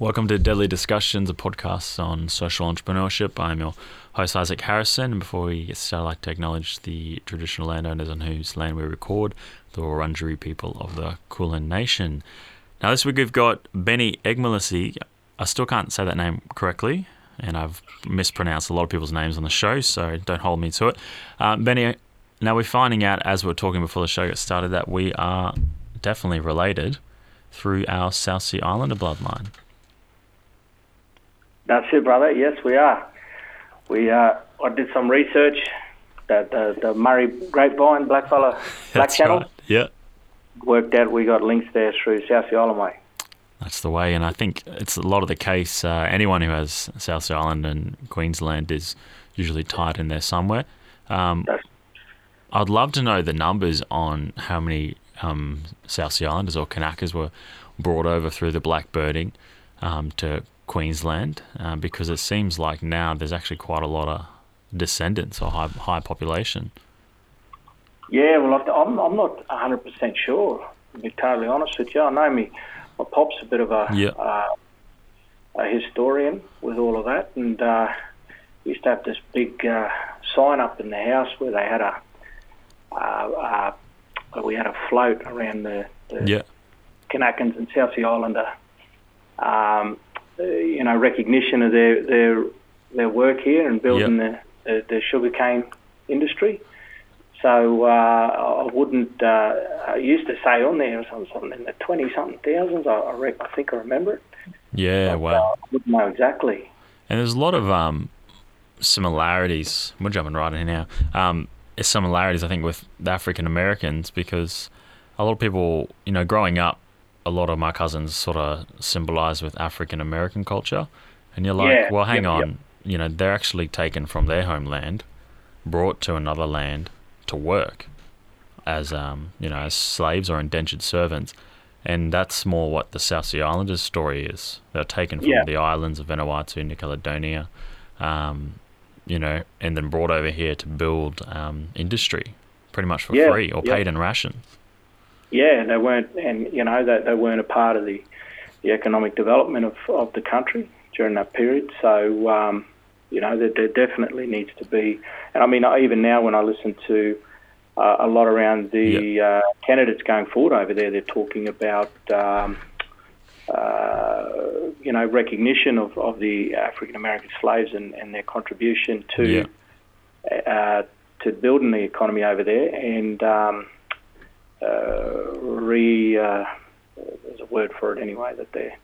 Welcome to Deadly Discussions, a podcast on social entrepreneurship. I'm your host, Isaac Harrison. And before we get started, I'd like to acknowledge the traditional landowners on whose land we record, the Wurundjeri people of the Kulin Nation. Now, this week we've got Benny Egmalisi. I still can't say that name correctly, and I've mispronounced a lot of people's names on the show, so don't hold me to it. Uh, Benny, now we're finding out as we are talking before the show got started that we are definitely related through our South Sea Islander bloodline. That's it, brother. Yes, we are. We uh, I did some research. That the, the Murri Grapevine Blackfella Black Channel. Right. Yeah. Worked out we got links there through South Sea Island Way. That's the way, and I think it's a lot of the case. Uh, anyone who has South Sea Island and Queensland is usually tied in there somewhere. Um, I'd love to know the numbers on how many um, South Sea Islanders or Kanakas were brought over through the blackbirding um, to Queensland um, because it seems like now there's actually quite a lot of descendants or high, high population. Yeah, well, I'm, I'm not 100% sure, to be totally honest with you. I know me, my pop's a bit of a, yeah. uh, a historian with all of that, and uh, we used to have this big uh, sign up in the house where they had a uh, uh, we had a float around the, the yeah. Kanakans and South Sea Islander um, uh, you know, recognition of their their their work here and building yep. the, the, the sugarcane industry. So uh, I wouldn't. Uh, I used to say on there something in the twenty something thousands. I, I, I think I remember it. Yeah, but, well, uh, I wouldn't know exactly. And there's a lot of um, similarities. We're jumping right in here now. Um, similarities, I think, with the African Americans because a lot of people, you know, growing up a lot of my cousins sort of symbolize with African American culture. And you're like, yeah, well, hang yep, on. Yep. You know, they're actually taken from their homeland, brought to another land to work as, um, you know, as slaves or indentured servants. And that's more what the South Sea Islanders story is. They're taken from yeah. the islands of Vanuatu, New Caledonia, um, you know, and then brought over here to build um, industry pretty much for yeah, free or paid in rations yeah, they weren't, and you know, they, they weren't a part of the, the economic development of, of the country during that period. So, um, you know, there, there, definitely needs to be, and I mean, even now when I listen to uh, a lot around the yep. uh, candidates going forward over there, they're talking about, um, uh, you know, recognition of, of the African American slaves and, and their contribution to yep. Uh, to building the economy over there, and um, uh, re uh, there's a word for it anyway that they're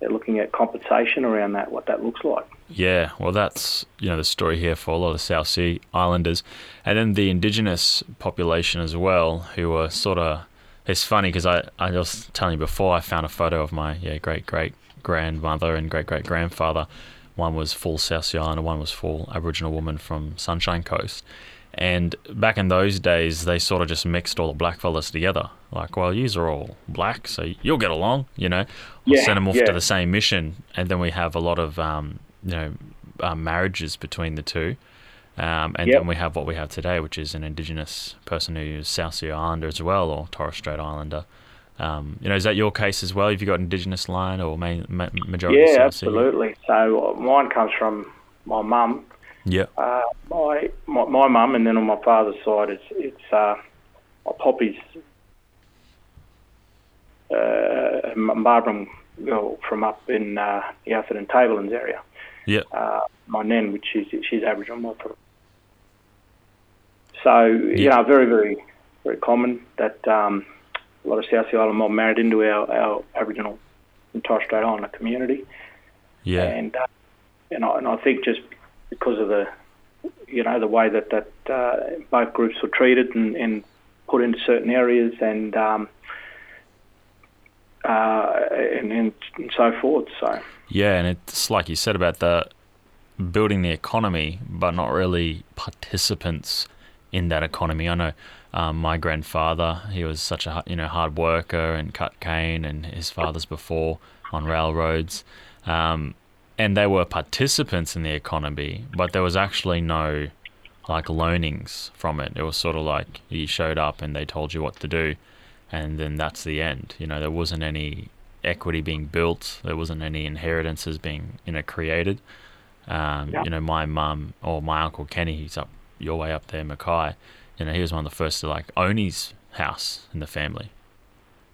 they're looking at compensation around that, what that looks like. Yeah, well, that's you know the story here for a lot of South Sea Islanders, and then the indigenous population as well, who are sort of. It's funny because I I was telling you before I found a photo of my yeah great great grandmother and great great grandfather. One was full South Sea Islander, one was full Aboriginal woman from Sunshine Coast, and back in those days, they sort of just mixed all the black blackfellas together. Like, well, yous are all black, so you'll get along, you know. We'll yeah, send them off yeah. to the same mission, and then we have a lot of, um, you know, uh, marriages between the two. Um, and yep. then we have what we have today, which is an Indigenous person who is South Sea Islander as well, or Torres Strait Islander. Um, you know, is that your case as well? Have you got Indigenous line or main, majority? Yeah, absolutely. So uh, mine comes from my mum, yeah. Uh, my my my mum, and then on my father's side, it's it's uh, my poppy's uh, Barbara girl from up in uh, the Atherton Tablelands area. Yeah. Uh, my nan, which is she's Aboriginal. So you know, very very very common that um, a lot of South Sea Island mob married into our, our Aboriginal and Torres Strait Islander community. Yeah. And uh, and I, and I think just because of the you know the way that that uh, both groups were treated and, and, put into certain areas and um, uh, and, and, so forth. So yeah, and it's like you said about the building the economy, but not really participants in that economy. I know um, my grandfather; he was such a you know hard worker and cut cane, and his fathers before on railroads. Um, and they were participants in the economy, but there was actually no like learnings from it. It was sort of like you showed up and they told you what to do, and then that's the end. You know, there wasn't any equity being built. There wasn't any inheritances being you know created. Um, Yeah. You know, my mum or my uncle Kenny, he's up your way up there, Mackay. You know, he was one of the first to like own his house in the family.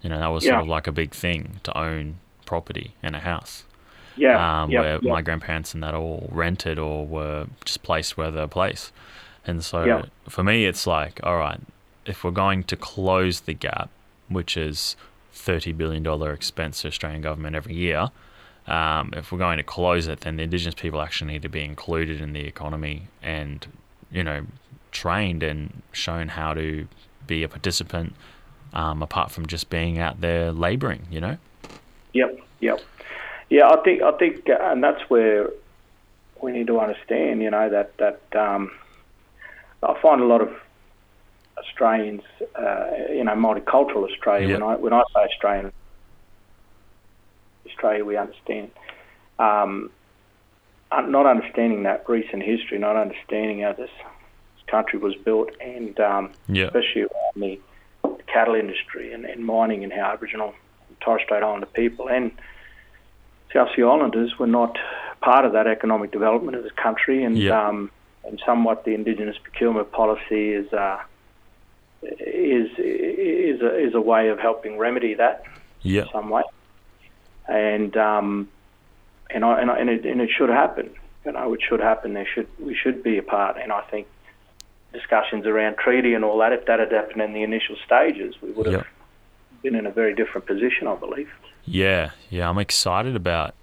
You know, that was Yeah. sort of like a big thing to own property and a house. Yeah, Um, yeah, where yeah. my grandparents and that all rented or were just placed where they're placed. And so Yeah. for me, it's like, all right, if we're going to close the gap, which is $30 billion expense to Australian government every year, um, if we're going to close it, then the Indigenous people actually need to be included in the economy and, you know, trained and shown how to be a participant um, apart from just being out there labouring, you know? Yep, yep. Yeah, I think I think, uh, and that's where we need to understand. You know that that um, I find a lot of Australians, uh, you know, multicultural Australia. Yep. When I when I say Australian, Australia, we understand. Um, not understanding that recent history, not understanding how this country was built, and um, Yeah. especially around the cattle industry and, and mining and how Aboriginal and Torres Strait Islander people and South Sea Islanders were not part of that economic development of the country, and Yeah. um, and somewhat the Indigenous procurement policy is uh, is is a, is a way of helping remedy that in some way, and um, and I, and, I, and, it, and it should happen. You know, it should happen. There should we should be a part, and I think discussions around treaty and all that. If that had happened in the initial stages, we would have Yep. Been in a very different position, I believe. Yeah, yeah, I'm excited about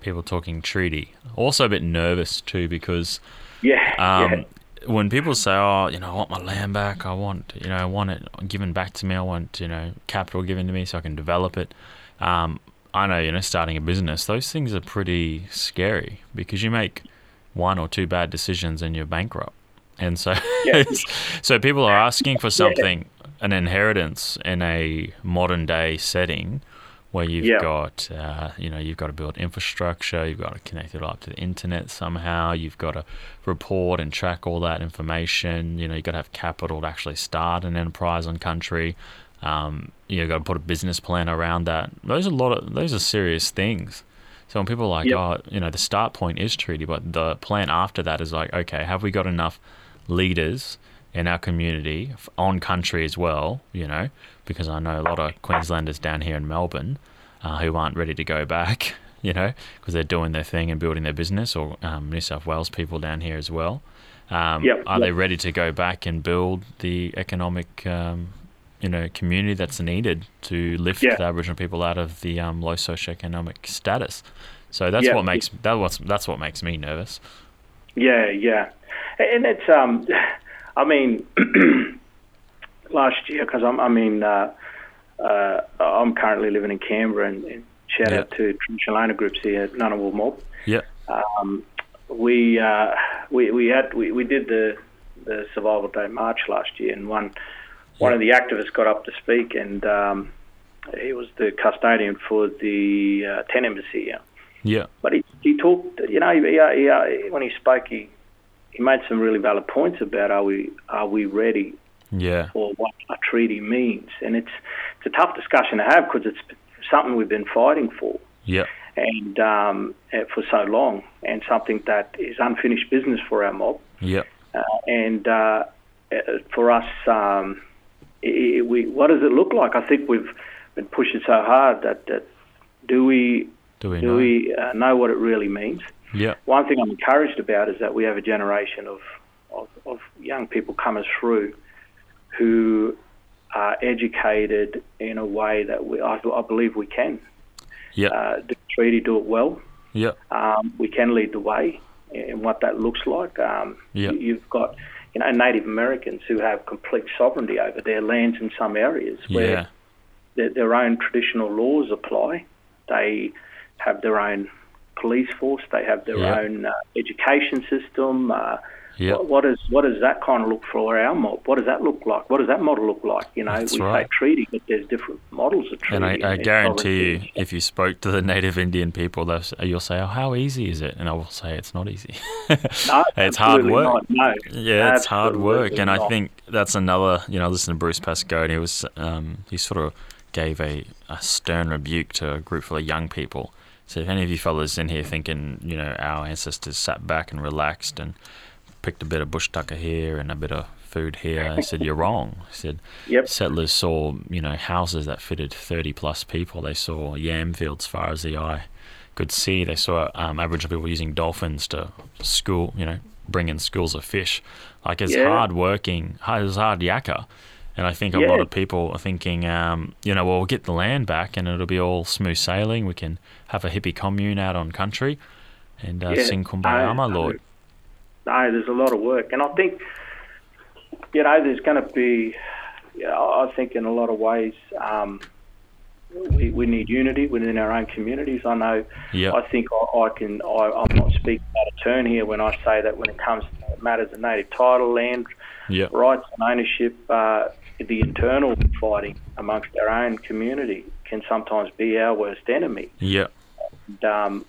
people talking treaty. Also a bit nervous too because Yeah, um, yeah, when people say, "Oh, you know, I want my land back. I want, you know, I want it given back to me. I want, you know, capital given to me so I can develop it." Um, I know, you know, starting a business, those things are pretty scary because you make one or two bad decisions and you're bankrupt. And so, Yeah. so people are asking for something, an inheritance in a modern day setting where you've Yeah. got, uh, you know, you've got to build infrastructure, you've got to connect it up to the internet somehow, you've got to report and track all that information, you know, you've got to have capital to actually start an enterprise on country. Um, you've got to put a business plan around that. Those are a lot of, those are serious things. So when people are like, Yep. oh, you know, the start point is treaty, but the plan after that is like, okay, have we got enough leaders in our community on country as well? You know, because I know a lot of Queenslanders down here in Melbourne uh, who aren't ready to go back. You know, because they're doing their thing and building their business, or um, New South Wales people down here as well. Um, Yep, are yep. they ready to go back and build the economic, um, you know, community that's needed to lift Yeah. the Aboriginal people out of the um, low socioeconomic status? So that's Yeah. what makes that what's that's what makes me nervous. yeah, yeah. And it's um, I mean, last year because I'm I mean, uh, uh, I'm currently living in Canberra, and, and shout Yeah. out to traditional owner groups here at Ngunnawal Mob. Yeah, Um, we uh, we we had we, we did the the Survival Day March last year, and one one of the activists got up to speak, and um, he was the custodian for the uh, Tent Embassy here. yeah, But he, he talked, you know, he, he, he, when he spoke, he he made some really valid points about are we are we ready yeah, for what a treaty means, and it's it's a tough discussion to have because it's something we've been fighting for yeah, and um, eh, for so long, and something that is unfinished business for our mob. yeah, Uh, and uh, eh, for us, um, i we what does it look like? I think we've been pushing so hard that, that do we Do we do know? we uh, know what it really means? Yeah, One thing I'm encouraged about is that we have a generation of, of, of young people coming through who are educated in a way that we, I, I believe we can. yeah, Uh, do the treaty, do it well. yeah, Um, we can lead the way in what that looks like. Um, Yeah. you- You've got you know Native Americans who have complete sovereignty over their lands in some areas where yeah, their, their own traditional laws apply. They have their own police force. They have their Yeah. own uh, education system. Uh, yeah, what, what is what does that kind of look for our mob? What does that look like? What does that model look like? You know, That's we right. say treaty, but there's different models of treaty. And I, I guarantee you, if you spoke to the native Indian people, you'll say, "Oh, how easy is it?" And I will say, "It's not easy. No, it's hard work. not. No, Yeah, it's hard work, absolutely and I think that's another. You know, I listened to Bruce Pascoe, and he was um, he sort of gave a, a stern rebuke to a group full of young people. So if any of you fellas in here thinking, you know, our ancestors sat back and relaxed and picked a bit of bush tucker here and a bit of food here, I said you're wrong. I said Yep. settlers saw, you know, houses that fitted 30 plus people. They saw yam fields far as the eye could see. They saw um, Aboriginal people using dolphins to school, you know, bring in schools of fish. Like as Yeah. hard working, as hard yakka. And I think a Yeah. lot of people are thinking, um, you know, well, we'll get the land back and it'll be all smooth sailing. We can have a hippie commune out on country and uh, Yeah. sing Kumbaya, No, my lord. No, there's a lot of work, and I think you know there's going to be. You know, I think in a lot of ways um, we, we need unity within our own communities. I know. Yeah. I think I, I can. I, I'm not speaking out of turn here when I say that when it comes to matters of native title, land Yeah. rights and ownership, uh, the internal fighting amongst our own community can sometimes be our worst enemy Yeah. and, um,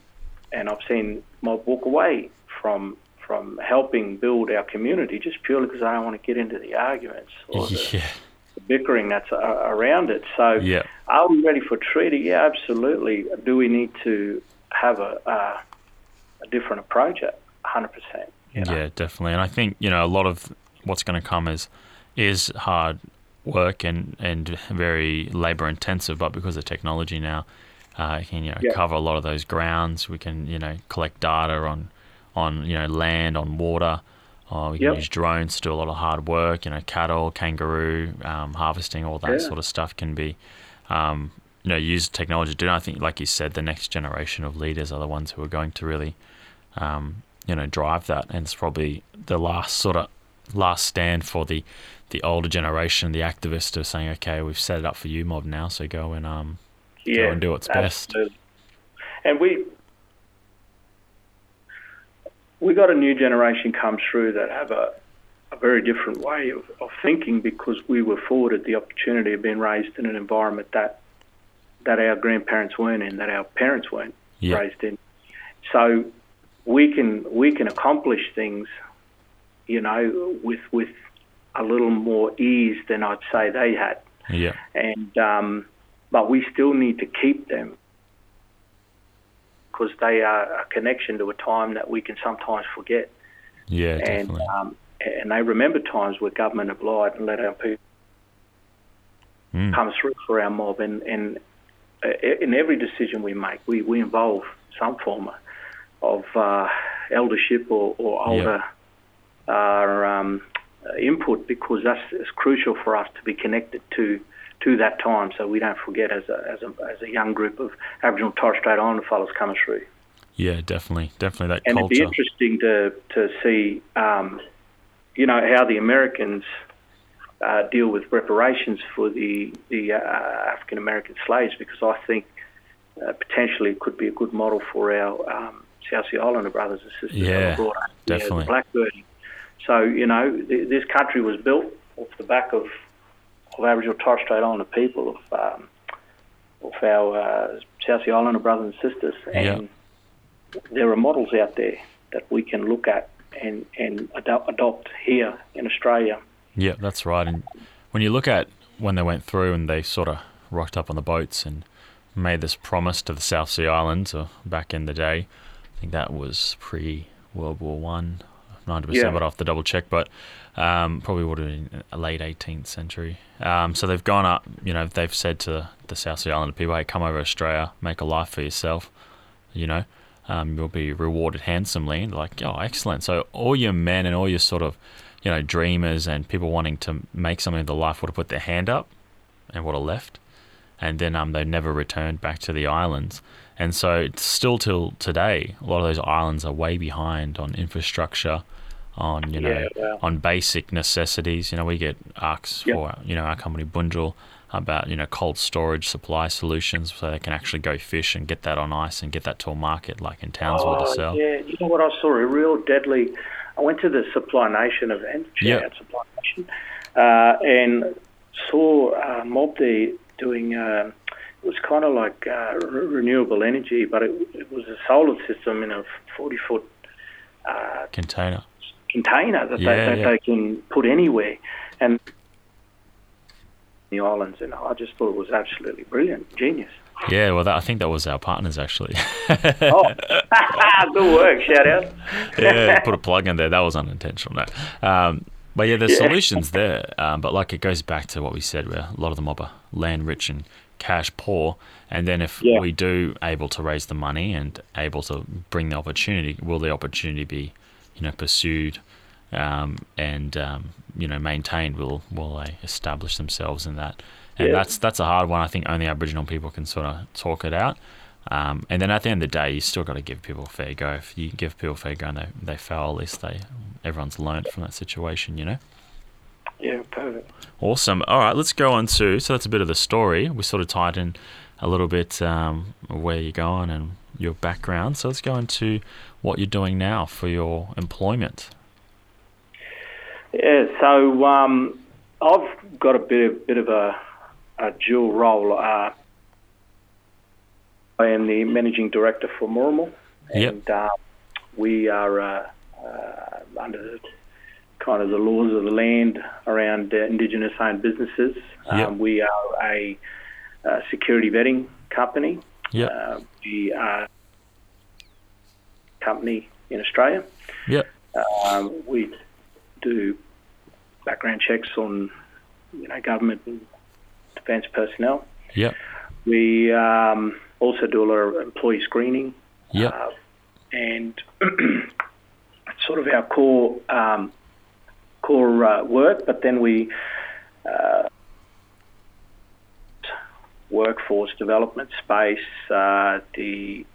and I've seen mob walk away from from helping build our community just purely because I don't want to get into the arguments or the, Yeah. the bickering that's uh, around it. So, Yeah. are we ready for treaty? Yeah, absolutely. Do we need to have a uh, a different approach? hundred percent. Yeah, definitely. And I think you know a lot of what's going to come is is hard work and and very labor intensive, but because of technology now, uh, can you know Yeah. cover a lot of those grounds. We can you know collect data on on you know land, on water. Uh, we can Yep. use drones to do a lot of hard work. You know, cattle, kangaroo, um, harvesting, all that Yeah. sort of stuff can be. Um, you know, use technology to do. I think, like you said, the next generation of leaders are the ones who are going to really um, you know, drive that. And it's probably the last sort of last stand for the the older generation, the activists, are saying, okay, we've set it up for you, mob now, so go and um, yeah, and do what's best. And we we got a new generation come through that have a, a very different way of, of thinking because we were afforded the opportunity of being raised in an environment that that our grandparents weren't in, that our parents weren't Yeah. raised in. So we can we can accomplish things, you know, with with a little more ease than I'd say they had. Yeah, and um, but we still need to keep them because they are a connection to a time that we can sometimes forget, yeah, and definitely. um, and they remember times where government have lied and let our people Mm. come through for our mob, and and uh, in every decision we make, we, we involve some form of uh, eldership or, or older uh, um, input because that's it's crucial for us to be connected to to that time, so we don't forget as a as a, as a young group of Aboriginal and Torres Strait Islander fellows coming through. Yeah, definitely, definitely that And it'd be interesting to to see, um, you know, how the Americans uh, deal with reparations for the the uh, African American slaves, because I think uh, potentially it could be a good model for our um, South Sea Islander brothers and sisters Yeah, brought up, you definitely. the blackbirding. So you know, th- this country was built off the back of of Aboriginal Torres Strait Islander people of um, of our uh, South Sea Islander brothers and sisters, and there are models out there that we can look at and and ado- adopt here in Australia. Yeah, that's right. And when you look at when they went through and they sort of rocked up on the boats and made this promise to the South Sea Islands uh, back in the day, I think that was pre World War One, ninety Yeah. percent, but I'll have to double check. But um, probably would have been late 18th century. Um, so they've gone up. You know, they've said to the South Sea Islander people, "Hey, come over Australia, make a life for yourself." You know, um, you'll be rewarded handsomely. And like, oh, excellent. So all your men and all your sort of, you know, dreamers and people wanting to make something of their life would have put their hand up and would have left. And then um, they never returned back to the islands. And so it's still till today, a lot of those islands are way behind on infrastructure, on, you know, Yeah, wow. on basic necessities. You know, we get ARCs Yep. for, you know, our company Bunjil about, you know, cold storage supply solutions so they can actually go fish and get that on ice and get that to a market like in Townsville to Oh, sell. yeah, you know what I saw? A real deadly. I went to the Supply Nation event, Yeah. out Supply Nation, uh, and saw uh, Mob there doing. Uh, it was kind of like uh, re- renewable energy, but it, it was a solar system in a forty foot uh, Container. container that, Yeah, they, that yeah. they can put anywhere. And the islands, and I just thought it was absolutely brilliant, genius. Yeah, well, that, I think that was our partners actually. oh, good work! Shout out. yeah, put a plug in there. That was unintentional. No. Um, but yeah, there's yeah. solutions there. Um, but like it goes back to what we said, where a lot of them are land rich and cash poor. And then if yeah. we do able to raise the money and able to bring the opportunity, will the opportunity be, you know, pursued um, and um, you know maintained? Will will they establish themselves in that? And yeah. that's that's a hard one. I think only Aboriginal people can sort of talk it out. Um, and then at the end of the day, you still got to give people a fair go. If you give people a fair go and they, they fail, at least they everyone's learned from that situation, you know. Yeah, perfect. Awesome. All right, let's go on to so that's a bit of the story. We sort of tied in a little bit um, where you're going and your background. So let's go into what you're doing now for your employment. Yeah, so um, I've got a bit of, bit of a, a dual role. Uh, I am the managing director for Murimal, and yep. uh, we are uh, uh under the kind of the laws of the land around uh, Indigenous owned businesses. Yep. Um, we are a, a, security vetting company. Yep. Uh, we are a company in Australia. Yep. Um, we do background checks on you know government and defence personnel. Yep. We um, also do a lot of employee screening. Yep. Uh, and sort of our core um, core uh, work, but then we uh, workforce development space, uh, the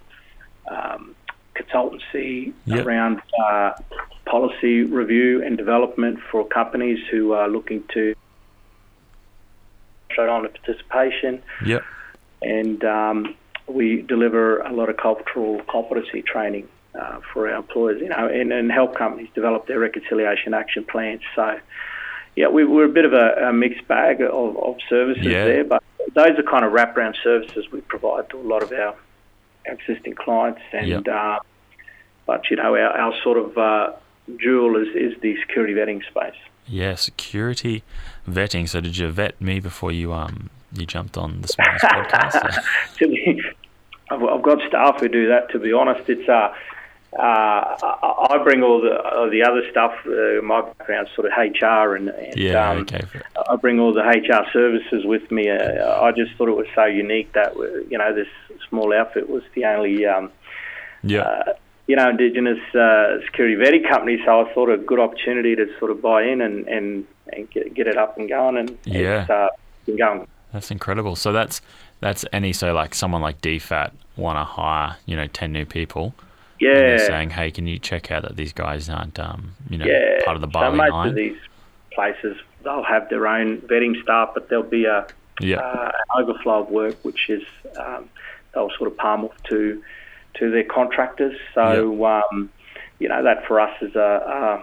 um, consultancy yep. around uh, policy review and development for companies who are looking to straight on to participation. Yep. And um, we deliver a lot of cultural competency training uh, for our employers, you know, and, and help companies develop their reconciliation action plans. So, yeah, we, are a bit of a, a mixed bag of, of services yeah. there, but those are kind of wraparound services we provide to a lot of our existing clients. And uh, but you know, our, our sort of uh, jewel is, is the security vetting space. Yeah, security vetting. So, did you vet me before you um you jumped on this morning's podcast? I've got staff who do that. To be honest, it's uh uh, I bring all the all the other stuff. Uh, my background sort of HR and, and yeah, um, okay. I bring all the HR services with me. Uh, I just thought it was so unique that you know this small outfit was the only um, yeah. Uh, you know Indigenous uh, security vetting company. So I thought a good opportunity to sort of buy in and and, and get, get it up and going and yeah, and going. That's incredible. So that's that's any so like someone like DFAT want to hire you know ten new people yeah. saying, hey, can you check out that these guys aren't, um, you know, yeah. part of the barley so most of these places, they'll have their own vetting staff, but there'll be a yeah. uh, an overflow of work, which is um, they'll sort of palm off to to their contractors. So, yeah. um, you know, that for us is a,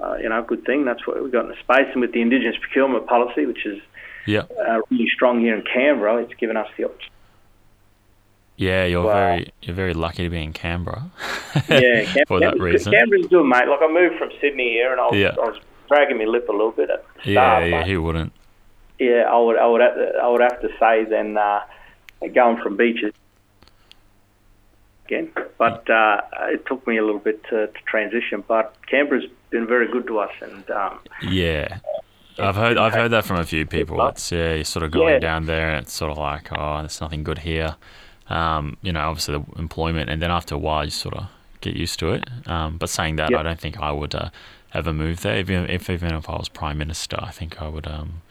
a, a you know a good thing. That's what we've got in the space, and with the Indigenous procurement policy, which is yeah. Uh, really strong here in Canberra, it's given us the opportunity yeah, you're very you're very lucky to be in Canberra. yeah, Canberra, for that reason. Canberra's good, mate. Like I moved from Sydney here, and I was, yeah. I was dragging my lip a little bit at the start. Yeah, yeah, he wouldn't. Yeah, I would, I would, have to, I would have to say then uh, going from beaches again, but uh, it took me a little bit to, to, transition. But Canberra's been very good to us, and um, yeah. I've heard I've heard that from a few people. It's yeah, you're sort of going yeah. down there, and it's sort of like, oh, there's nothing good here um, you know, obviously the employment, and then after a while you sort of get used to it. Um, but saying that, yep. I don't think I would uh, ever move there. Even if even if I was prime minister, I think I would um,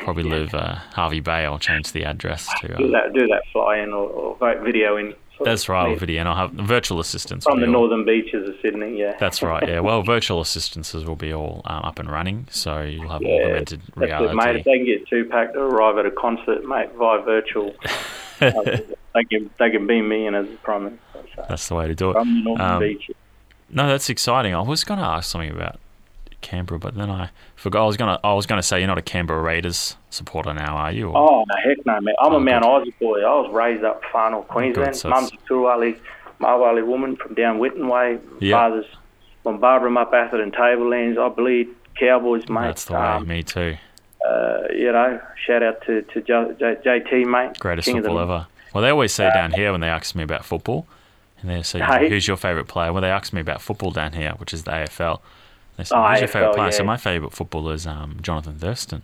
probably yeah. live uh, Hervey Bay. I'll change the address to uh, do that. Do that fly in or, or video in. That's right, video, and I'll have virtual assistants from the all, northern beaches of Sydney. Yeah, that's right. Yeah, well, virtual assistants will be all um, up and running, so you'll have yeah, augmented reality. Mate, if they can get Tupac to arrive at a concert, mate, via virtual. they can they can beam me in as a prime minister. So. That's the way to do it. From the Northern um, Beach. No, that's exciting. I was going to ask something about Canberra, but then I forgot. I was gonna I was gonna say you're not a Canberra Raiders supporter now, are you? Or? Oh no, heck no, man. I'm oh, a Mount Isa boy. I was raised up far north Queensland. So Mum's a Turwali, Marwali woman from down Whitten Way. Yep. Father's from Barbara up Atherton Tablelands. I bleed Cowboys, mate. That's the way. Um, me too. uh, you know, shout out to, to J, J, JT, mate. Greatest King football ever. Well, they always say down here when they ask me about football, and they say, Hey. "Who's your favourite player?" Well, they ask me about football down here, which is the AFL. Say, Oh, "Who's your favourite player?" So my favourite footballer is um, Jonathan Thurston.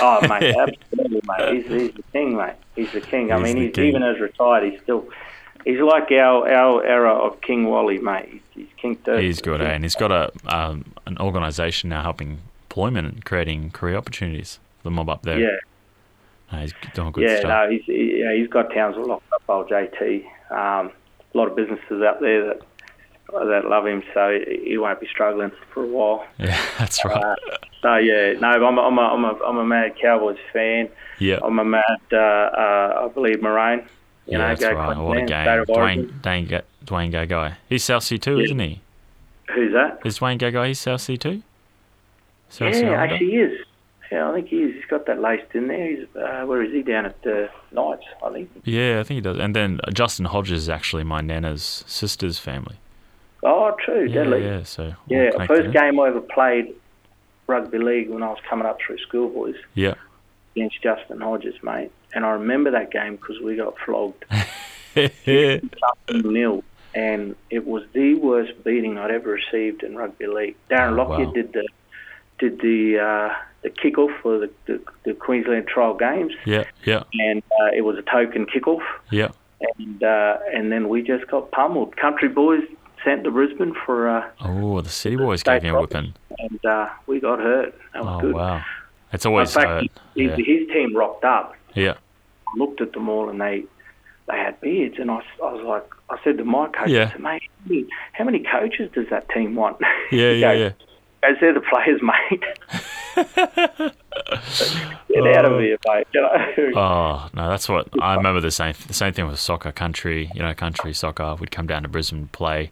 Oh, mate, absolutely, mate. He's, he's the king, mate. He's the king. I He's mean, he's, king. even as retired, he's still. He's like our, our era of King Wally, mate. He's, he's King Thurston. He's good, eh? and he's got a um, an organisation now helping employment and creating career opportunities for the mob up there. Yeah, No, he's doing good yeah, stuff. no, he's he, yeah, he's got towns locked up, old JT. Um, a lot of businesses out there that that love him, so he won't be struggling for a while. Yeah, that's right. Uh, so yeah, no, I'm a, I'm a, I'm a, I'm a mad Cowboys fan. yeah, I'm a mad, uh, uh, I believe Moraine. You yeah, know, that's go right. What a game. Dwayne, Dwayne, Dwayne Gagai. He's South Sea too, Yeah. isn't he? Who's that? Is Dwayne Gagai he's South Sea too? South yeah, Islander? actually he is. Yeah, I think he is. He's got that laced in there. He's, uh, where is he? Down at the Knights, I think. Yeah, I think he does. And then uh, Justin Hodges is actually my nana's sister's family. Oh, true, Yeah, deadly. yeah. So Yeah, first game I ever played rugby league when I was coming up through schoolboys Yeah. against Justin Hodges, mate. And I remember that game because we got flogged nil, and it was the worst beating I'd ever received in rugby league. Darren Oh, Lockyer wow. did the did the uh, the kickoff for the, the, the Queensland trial games, Yeah. Yeah. and uh, it was a token kickoff. Yeah. and uh, and then we just got pummeled. Country boys sent to Brisbane for uh, Oh, the City Boys gave you a whipping. and uh, we got hurt. That was Oh good. wow. It's In always fact, hurt. he- Yeah. his team rocked up. Yeah. I looked at them all, and they they had beards, and I, I was like, I said to my coach, Yeah. I said, mate, how many, coaches does that team want? Yeah. Yeah. goes, Yeah. Goes, they're the players, mate. Get out of here, mate. You know? Oh no, that's what I remember. The same the same thing with soccer, country. You know, country soccer. We'd come down to Brisbane to play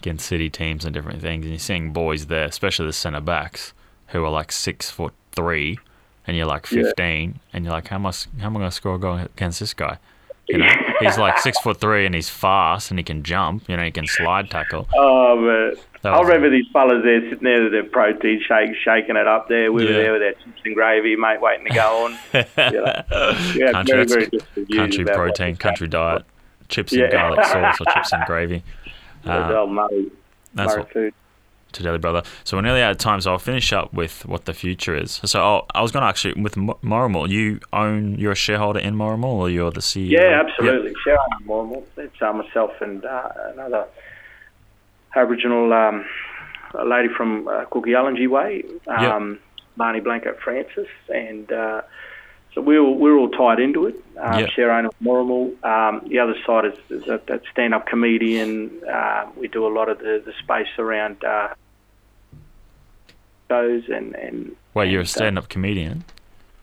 against city teams and different things, and you're seeing boys there, especially the centre backs, who are like six foot three, and you're like Yeah. fifteen, and you're like, how am I, how am I going to score a goal against this guy? You know, he's like six foot three, and he's fast, and he can jump. You know, he can slide tackle. Oh, man. I remember these fellas there sitting there with their protein shakes, shaking it up there. We Yeah. were there with our chips and gravy, mate, waiting to go on. You know? Yeah, country, very, very country protein, country diet, chips Yeah. and garlic sauce or chips and gravy. Uh, Murri, that's Murri what, food. to Daily Brother. So we're nearly out of time, so I'll finish up with what the future is. So oh, I was going to actually, with Mo- Moramall, you own, you're a shareholder in Moramall or you're the CEO? Yeah, absolutely. Sharon Mormel. It's uh, myself and uh, another Aboriginal um, lady from uh, Cookieallengy Way, um, Marnie Blanco Francis, and uh, so we're all, we're all tied into it. Um, Yep. Of Moramall. Um, the other side is, is that, that stand-up comedian. Uh, we do a lot of the, the space around uh, shows and and. Wait, you're a uh, stand-up comedian?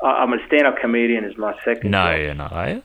I- I'm a stand-up comedian. Is my second. No, job. you're not, are you?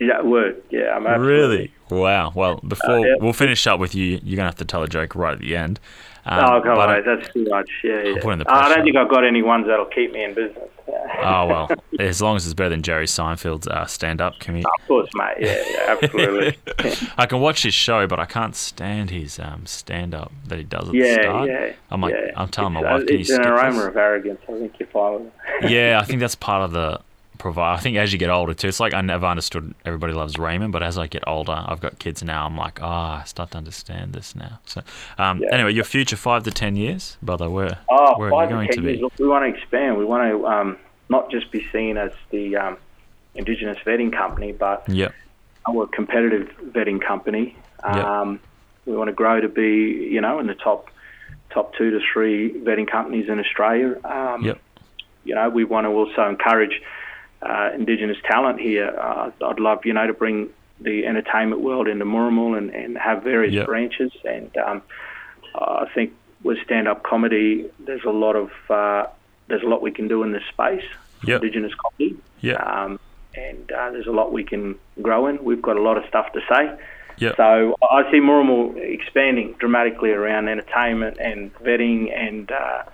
Yeah, word. Yeah, I'm absolutely. Really? Wow. Well, before yeah. we'll finish up with you, you're gonna have to tell a joke right at the end. Um, oh, come on, that's too much. Yeah, yeah. the I don't think I've got any ones that'll keep me in business. oh well, as long as it's better than Jerry Seinfeld's uh, stand-up comedian. of course, mate. Yeah, yeah absolutely. I can watch his show, but I can't stand his um, stand-up that he does at the start. yeah. I'm like, yeah. I'm telling my wife, uh, can you it's an aroma this? of arrogance. I think you're fine yeah, I think that's part of the provide. I think as you get older too, it's like I never understood Everybody Loves Raymond, but as I get older, I've got kids now. I'm like, ah, I start to understand this now. So, um, Yeah. anyway, your future five to ten years, brother, where Oh, where are you going to to ten years. be? Look, we want to expand. We want to um, not just be seen as the um, Indigenous vetting company, but Yep, we're a competitive vetting company. Yep. Um, we want to grow to be, you know, in the top top two to three vetting companies in Australia. Um, Yep. You know, we want to also encourage uh, Indigenous talent here. Uh, I'd love, you know, to bring the entertainment world into Murrimal and, and have various Yep. branches. And um, I think with stand-up comedy, there's a lot of uh, there's a lot we can do in this space. Yep. Indigenous comedy. Yep. Um, and uh, there's a lot we can grow in. We've got a lot of stuff to say. Yep. So I see more and more expanding dramatically around entertainment and vetting and uh,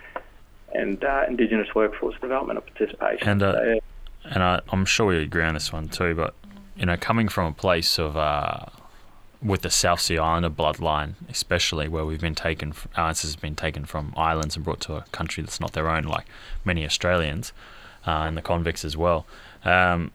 and uh, Indigenous workforce development and participation. And, uh, So, yeah. And I, I'm sure we agree on this one too. But you know, coming from a place of uh, with the South Sea Islander bloodline, especially where we've been taken, our ancestors have been taken from islands and brought to a country that's not their own, like many Australians. uh, and the convicts as well. Um,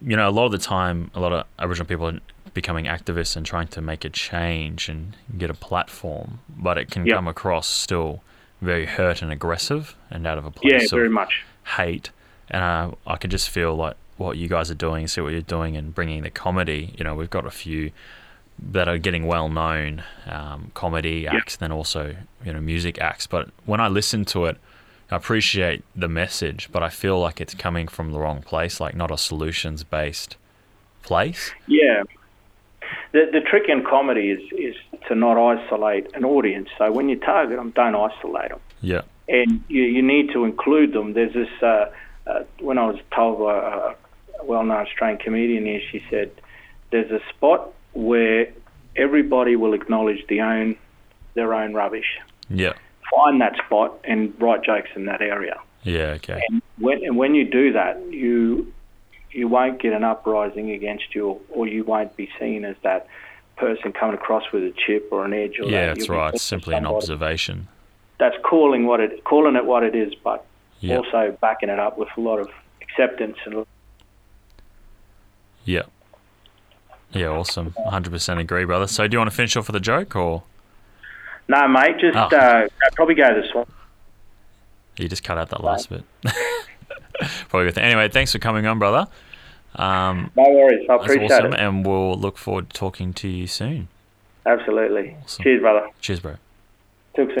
you know, a lot of the time, a lot of Aboriginal people are becoming activists and trying to make a change and get a platform, but it can Yep. come across still very hurt and aggressive and out of a place Yeah, of very much. hate. And uh, I could just feel like what you guys are doing, see what you're doing, and bringing the comedy. You know, we've got a few that are getting well known um, comedy acts, then also you know music acts. But when I listen to it, I appreciate the message, but I feel like it's coming from the wrong place, like not a solutions based place. Yeah. The, the trick in comedy is, is to not isolate an audience. So when you target them, don't isolate them. Yeah, And you, you need to include them. There's this, uh, uh, when I was told by a, a well known Australian comedian here, she said, there's a spot where everybody will acknowledge the own, their own rubbish. yeah, Find that spot and write jokes in that area. yeah. Okay, And when, and when you do that, you you won't get an uprising against you, or you won't be seen as that person coming across with a chip or an edge. Or yeah, that. that's You'll right. It's simply an observation. That's calling what it calling it what it is, but Yeah, also backing it up with a lot of acceptance and yeah, yeah. Awesome. 100% agree, brother. So, do you want to finish off with a joke, or no, mate. Just Oh. uh, probably go this one. you just cut out that last bit? Probably. Good. Anyway, thanks for coming on, brother. Um, No worries. I appreciate awesome, it. and we'll look forward to talking to you soon. Absolutely. Awesome. Cheers, brother. Cheers, bro. Talk soon.